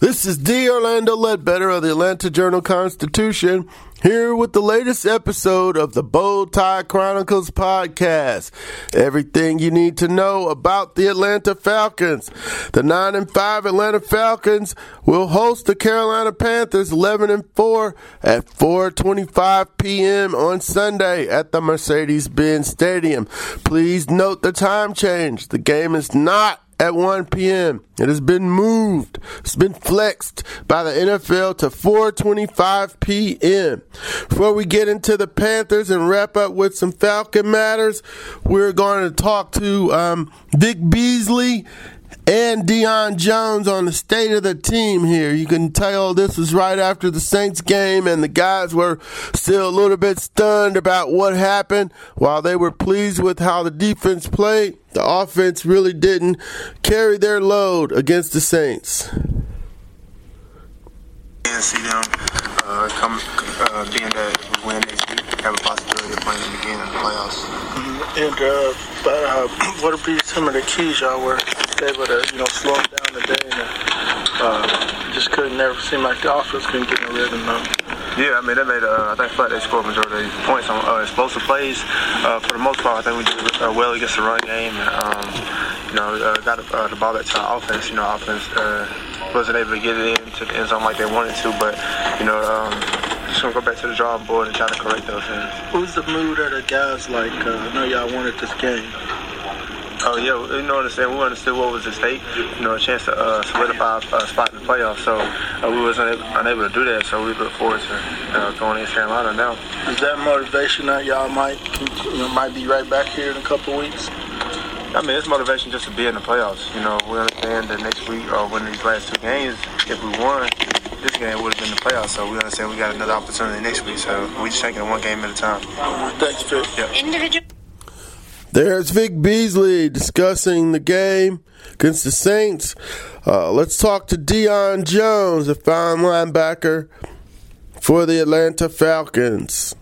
This is D. Orlando Ledbetter of the Atlanta Journal Constitution, here with the latest episode of the Bowtie Chronicles podcast. Everything you need to know about the Atlanta Falcons. The 9 and 5 Atlanta Falcons will host the Carolina Panthers 11 and 4 at 4:25 p.m. on Sunday at the Mercedes-Benz Stadium. Please note the time change. The game is not at 1 p.m. It has been moved. It's been flexed by the NFL to 4:25 p.m. Before we get into the Panthers and wrap up with some Falcon matters, we're going to talk to um, Vic Beasley and Deion Jones on the state of the team here. You can tell this was right after the Saints game, and the guys were still a little bit stunned about what happened. While they were pleased with how the defense played, the offense really didn't carry their load against the Saints. And see them uh, come, uh, being that we win next week, have a possibility of playing them again in the playoffs. And uh, but uh, what would be some of the keys y'all were able to you know slow them down today and uh, just couldn't never seem like the offense couldn't get in a rhythm though. Yeah, I mean, they made, uh, I think, flat they scored majority of the points on uh, explosive plays. Uh, for the most part, I think we did uh, well against the run game. And, um, you know, uh, got uh, the ball back to our offense. You know, offense uh, wasn't able to get it into the end zone like they wanted to, but, you know, um, just gonna go back to the drawing board and try to correct those things. Who's the mood of the guys like? Uh, I know y'all wanted this game. Oh yeah, you know, understand. We understood what was at stake. You know, a chance to uh, solidify a spot in the playoffs. So uh, we wasn't able, unable to do that. So we look forward to uh, going against Carolina now. Is that motivation that y'all might you know, might be right back here in a couple weeks? I mean, it's motivation just to be in the playoffs. You know, we understand that next week or when these last two games, if we won, this game would have been the playoffs. So we understand we got another opportunity next week. So we just taking it one game at a time. Thanks, Vic. Yeah. Individual. There's Vic Beasley discussing the game against the Saints. Uh, let's talk to Deion Jones, a fine linebacker for the Atlanta Falcons.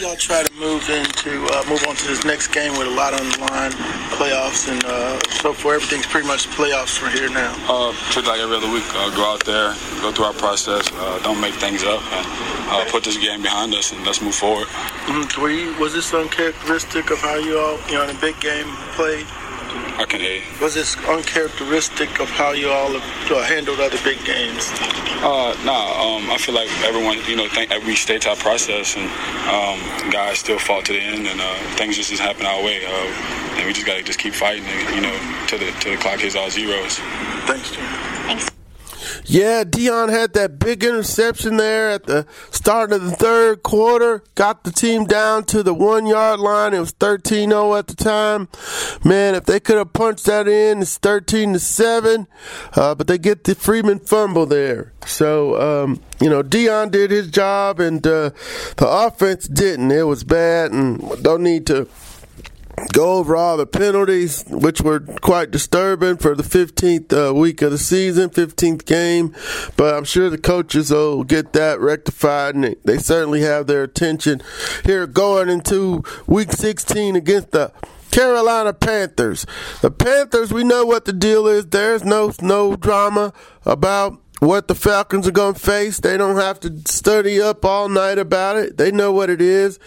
Y'all try to move into uh, move on to this next game with a lot on the line, playoffs and uh, so forth. Everything's pretty much playoffs from here now. Uh, treat like every other week. Uh, go out there, go through our process. Uh, don't make things up, and uh, put this game behind us, and let's move forward. Mm, were you, was this uncharacteristic of how you all, you know, in a big game played? I can hear you. Was this uncharacteristic of how you all have uh, handled other big games? Uh, nah, um, I feel like everyone, you know, think we stay to our process, and um, guys still fought to the end, and uh, things just just happen our way, uh, and we just gotta just keep fighting, and, you know, till the till the clock hits all zeros. Thanks, Jim. Thanks. Yeah, Deion had that big interception there at the start of the third quarter. Got the team down to the one yard line. It was 13 0 at the time. Man, if they could have punched that in, it's 13 to 7. Uh, but they get the Freeman fumble there. So, um, you know, Deion did his job and uh, the offense didn't. It was bad and don't need to go over all the penalties, which were quite disturbing for the 15th uh, week of the season, 15th game. But I'm sure the coaches will get that rectified, and they certainly have their attention here going into week 16 against the Carolina Panthers. The Panthers, we know what the deal is. There's no no drama about what the Falcons are going to face. They don't have to study up all night about it. They know what it is.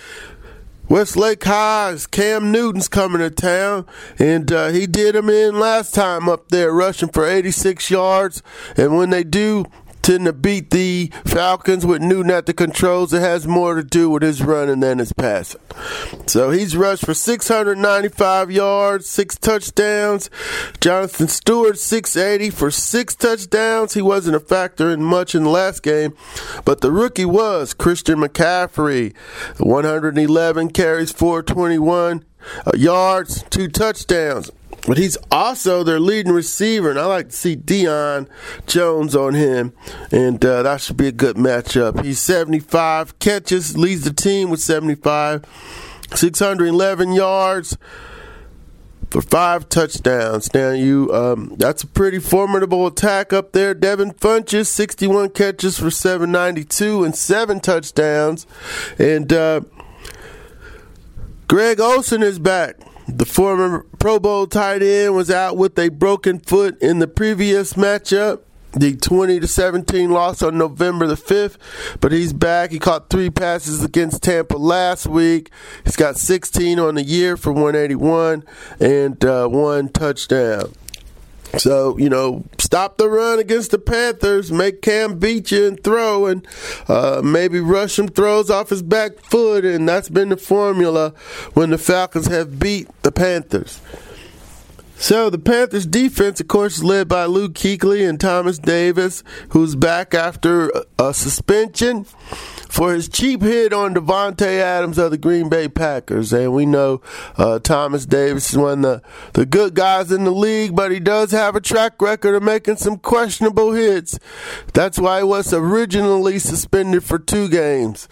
Westlake High's Cam Newton's coming to town, and uh, he did him in last time up there, rushing for 86 yards. And when they do to beat the Falcons with Newton at the controls, it has more to do with his running than his passing. So he's rushed for 695 yards, six touchdowns. Jonathan Stewart, 680 for six touchdowns. He wasn't a factor in much in the last game, but the rookie was Christian McCaffrey, 111 carries, 421 uh, yards, two touchdowns. But he's also their leading receiver, and I like to see Deion Jones on him, and uh, that should be a good matchup. He's 75 catches, leads the team with 75, 611 yards for five touchdowns. Now you, um, that's a pretty formidable attack up there. Devin Funchess, 61 catches for 792 and seven touchdowns, and uh, Greg Olsen is back. The former Pro Bowl tight end was out with a broken foot in the previous matchup. The 20 to 17 loss on November the 5th, but he's back. He caught three passes against Tampa last week. He's got 16 on the year for 181 and uh, one touchdown. So, you know, stop the run against the Panthers, make Cam beat you and throw, and uh, maybe rush some throws off his back foot. And that's been the formula when the Falcons have beat the Panthers. So the Panthers defense, of course, is led by Luke Kuechly and Thomas Davis, who's back after a suspension for his cheap hit on Davante Adams of the Green Bay Packers. And we know uh, Thomas Davis is one of the, the good guys in the league, but he does have a track record of making some questionable hits. That's why he was originally suspended for two games.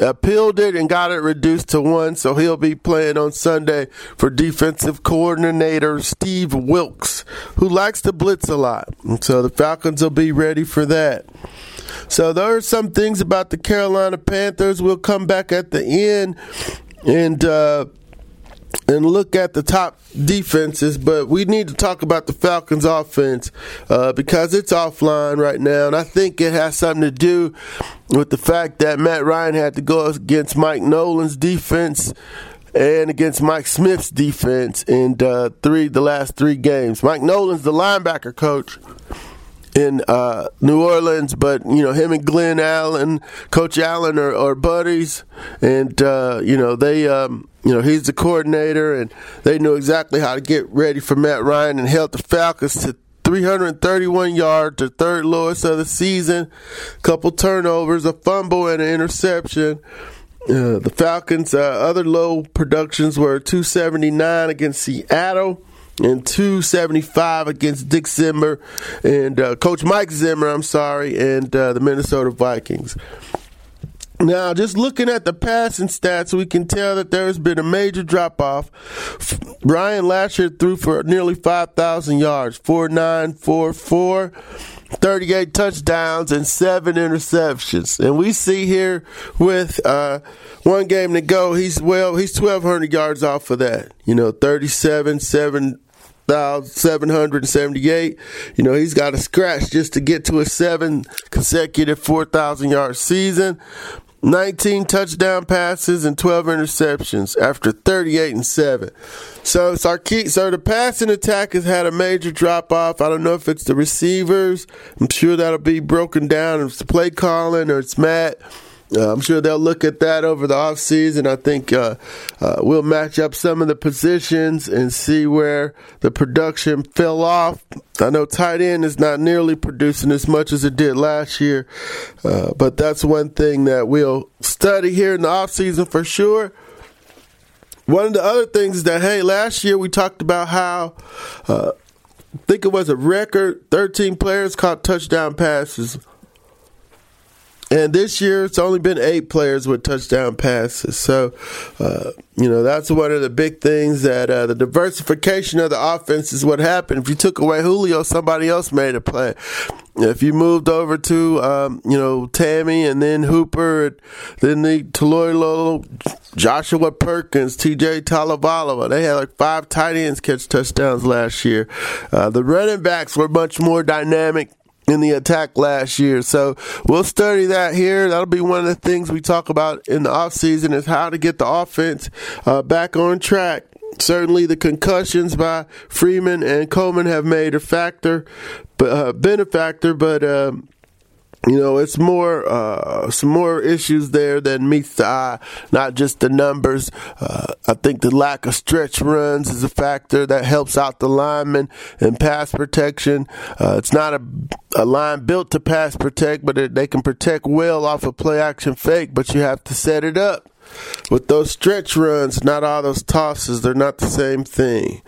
Appealed it and got it reduced to one, so he'll be playing on Sunday for defensive coordinator Steve Wilks, who likes to blitz a lot. And so the Falcons will be ready for that. So there are some things about the Carolina Panthers. We'll come back at the end and uh, and look at the top defenses, but we need to talk about the Falcons' offense uh, because it's offline right now, and I think it has something to do with the fact that Matt Ryan had to go against Mike Nolan's defense and against Mike Smith's defense in uh, three the last three games. Mike Nolan's the linebacker coach in uh, New Orleans, but you know him and Glenn Allen, Coach Allen are, are buddies, and uh, you know they, um, you know he's the coordinator, and they knew exactly how to get ready for Matt Ryan and held the Falcons to 331 yards, the third lowest of the season, couple turnovers, a fumble, and an interception. Uh, the Falcons' uh, other low productions were 279 against Seattle and 275 against Dick Zimmer and uh, Coach Mike Zimmer, I'm sorry, and uh, the Minnesota Vikings. Now, just looking at the passing stats, we can tell that there has been a major drop off. Ryan Lasher threw for nearly 5,000 yards, 4,944. 38 touchdowns and seven interceptions. And we see here with uh, one game to go, he's well, he's 1,200 yards off of that. You know, 37, 7, 778. You know, he's got a scratch just to get to a seven consecutive 4,000 yard season. 19 touchdown passes and 12 interceptions after 38 and 7. So Sarkeet, so the passing attack has had a major drop off. I don't know if it's the receivers. I'm sure that'll be broken down. If it's the play calling or it's Matt. Uh, I'm sure they'll look at that over the offseason. I think uh, uh, we'll match up some of the positions and see where the production fell off. I know tight end is not nearly producing as much as it did last year, uh, but that's one thing that we'll study here in the offseason for sure. One of the other things is that, hey, last year we talked about how uh, I think it was a record 13 players caught touchdown passes and this year, it's only been eight players with touchdown passes. So, uh, you know, that's one of the big things that uh, the diversification of the offense is what happened. If you took away Julio, somebody else made a play. If you moved over to, um, you know, Tamme and then Hooper, then the Toilolo, Joshua Perkins, TJ Tialavea, they had like five tight ends catch touchdowns last year. Uh, the running backs were much more dynamic in the attack last year. So we'll study that here. That'll be one of the things we talk about in the offseason is how to get the offense uh, back on track. Certainly, the concussions by Freeman and Coleman have made a factor, but uh, been a factor. But um, you know, it's more uh, some more issues there than meets the eye, not just the numbers. Uh, I think the lack of stretch runs is a factor that helps out the linemen and pass protection. Uh, it's not a, a line built to pass protect, but it, they can protect well off a play action fake, but you have to set it up. With those stretch runs, not all those tosses, they're not the same thing.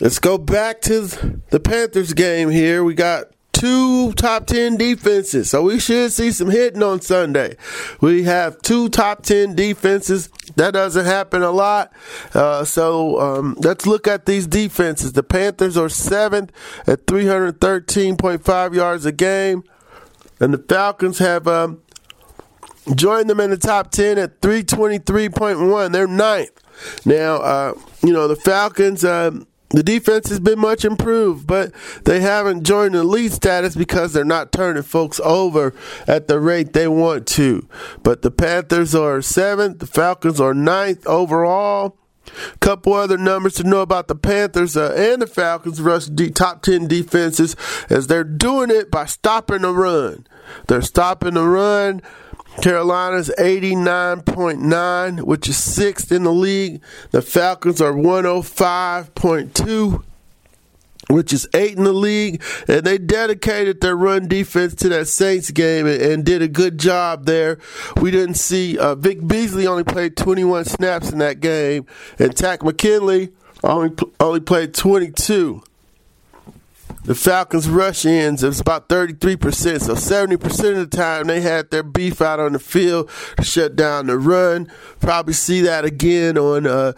let's go back to the Panthers game here. We got two top 10 defenses. So we should see some hitting on Sunday. We have two top 10 defenses. That doesn't happen a lot. Uh, so um, let's look at these defenses. The Panthers are seventh at 313.5 yards a game. And the Falcons have um, joined them in the top 10 at 323.1. They're ninth. Now, uh, you know, the Falcons. Um, the defense has been much improved, but they haven't joined the lead status because they're not turning folks over at the rate they want to. But the Panthers are seventh, the Falcons are ninth overall. Couple other numbers to know about the Panthers uh, and the Falcons rush de- top 10 defenses as they're doing it by stopping the run. They're stopping the run Carolina's 89.9, which is sixth in the league. The Falcons are 105.2, which is eight in the league. And they dedicated their run defense to that Saints game and, and did a good job there. We didn't see uh, Vic Beasley only played 21 snaps in that game, and Takk McKinley only only played 22 the Falcons' rush ends, it was about 33%. So 70% of the time they had their beef out on the field to shut down the run. Probably see that again on uh,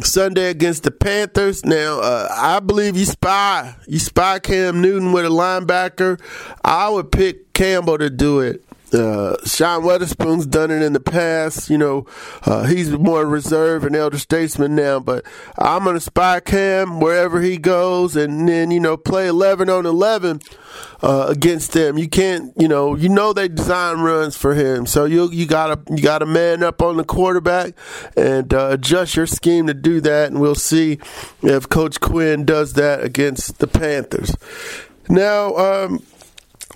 Sunday against the Panthers. Now, uh, I believe you spy. You spy Cam Newton with a linebacker. I would pick Campbell to do it. Uh, Sean Weatherspoon's done it in the past. You know, uh, he's more reserved and elder statesman now. But I'm gonna spy Cam wherever he goes, and then you know play 11 on 11 uh, against them. You can't, you know, you know they design runs for him, so you you gotta you gotta man up on the quarterback and uh, adjust your scheme to do that. And we'll see if Coach Quinn does that against the Panthers. Now. Um,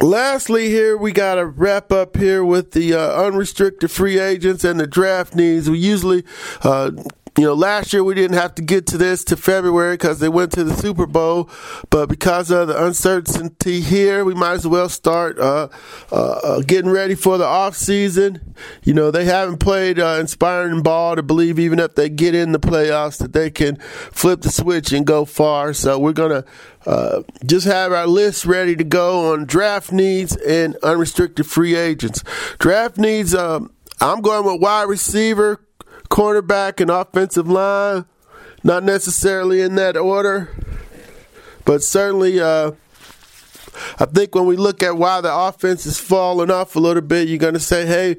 Lastly, here we got to wrap up here with the uh, unrestricted free agents and the draft needs. We usually uh, you know, last year we didn't have to get to this to February because they went to the Super Bowl, but because of the uncertainty here, we might as well start uh, uh, uh getting ready for the off season. You know, they haven't played uh, inspiring ball to believe even if they get in the playoffs that they can flip the switch and go far. So we're gonna uh, just have our list ready to go on draft needs and unrestricted free agents. Draft needs. Um, I'm going with wide receiver quarterback and offensive line. Not necessarily in that order, but certainly, uh, I think when we look at why the offense is falling off a little bit, you're going to say, hey,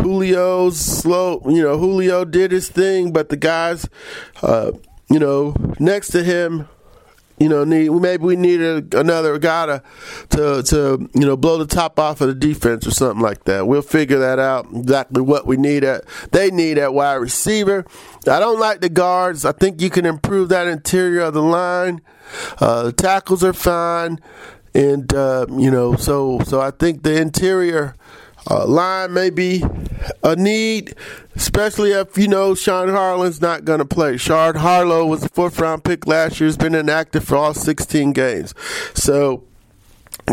Julio's slow. You know, Julio did his thing, but the guys, uh, you know, next to him you know, need maybe we need a, another guy to, to to you know blow the top off of the defense or something like that. We'll figure that out exactly what we need at they need at wide receiver. I don't like the guards. I think you can improve that interior of the line. Uh, the tackles are fine, and uh, you know, so so I think the interior uh, line may be a need, especially if you know Sean Harlow's not going to play. Sean Harlow was a fourth round pick last year. Has been inactive for all 16 games. So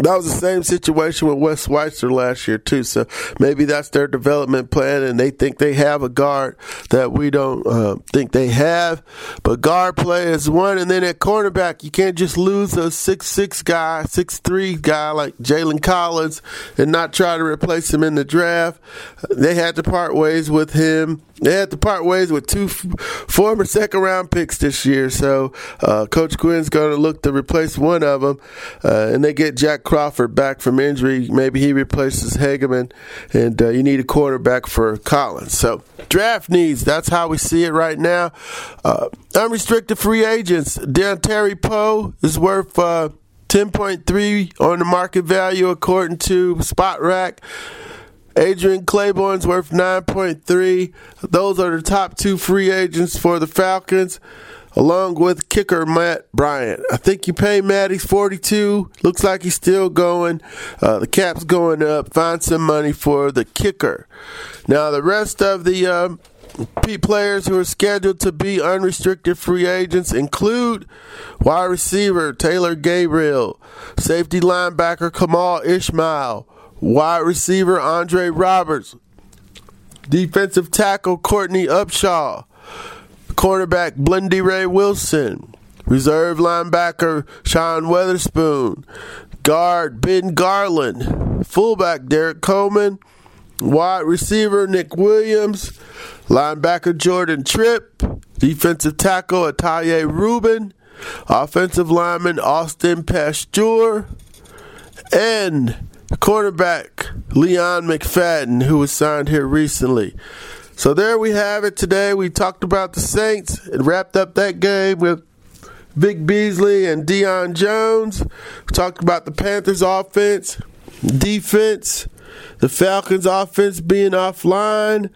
that was the same situation with Wes Schweitzer last year too. So maybe that's their development plan, and they think they have a guard that we don't uh, think they have. But guard play is one, and then at cornerback, you can't just lose a six six guy, six three guy like Jalen Collins, and not try to replace him in the draft. They had to part ways with him. They had to part ways with two f- former second round picks this year. So uh, Coach Quinn's going to look to replace one of them, uh, and they get Jack Crawford back from injury. Maybe he replaces Hageman, and uh, you need a quarterback for Collins. So draft needs. That's how we see it right now. Uh, unrestricted free agents. Dontari Poe is worth uh, 10.3 on the market value according to Spotrac. Adrian Clayborn's worth 9.3. Those are the top two free agents for the Falcons, along with kicker Matt Bryant. I think you pay Matt, he's 42. Looks like he's still going. Uh, the cap's going up. Find some money for the kicker. Now, the rest of the. Um, players who are scheduled to be unrestricted free agents include wide receiver Taylor Gabriel, safety linebacker Kemal Ishmael, wide receiver Andre Roberts, defensive tackle Courtney Upshaw, cornerback Blidi Wreh-Wilson, reserve linebacker Sean Weatherspoon, guard Ben Garland, fullback Derrick Coleman, wide receiver Nick Williams, linebacker Jordan Tripp, defensive tackle Ahtyba Rubin, offensive lineman Austin Pasztor, and cornerback Leon McFadden, who was signed here recently. So there we have it today. We talked about the Saints and wrapped up that game with Vic Beasley and Deion Jones. We talked about the Panthers offense, defense, the Falcons offense being offline.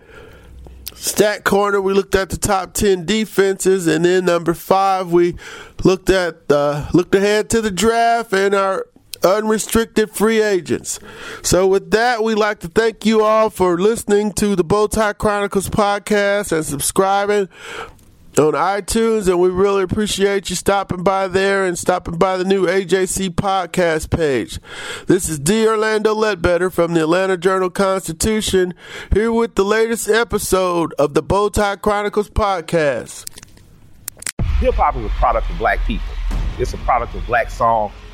Stat corner, we looked at the top ten defenses, and then number five, we looked at uh, looked ahead to the draft and our unrestricted free agents. So, with that, we'd like to thank you all for listening to the Bowtie Chronicles podcast and subscribing on iTunes, and we really appreciate you stopping by there and stopping by the new AJC podcast page. This is D. Orlando Ledbetter from the Atlanta Journal Constitution, here with the latest episode of the Bowtie Chronicles podcast. Hip hop is a product of black people. It's a product of black song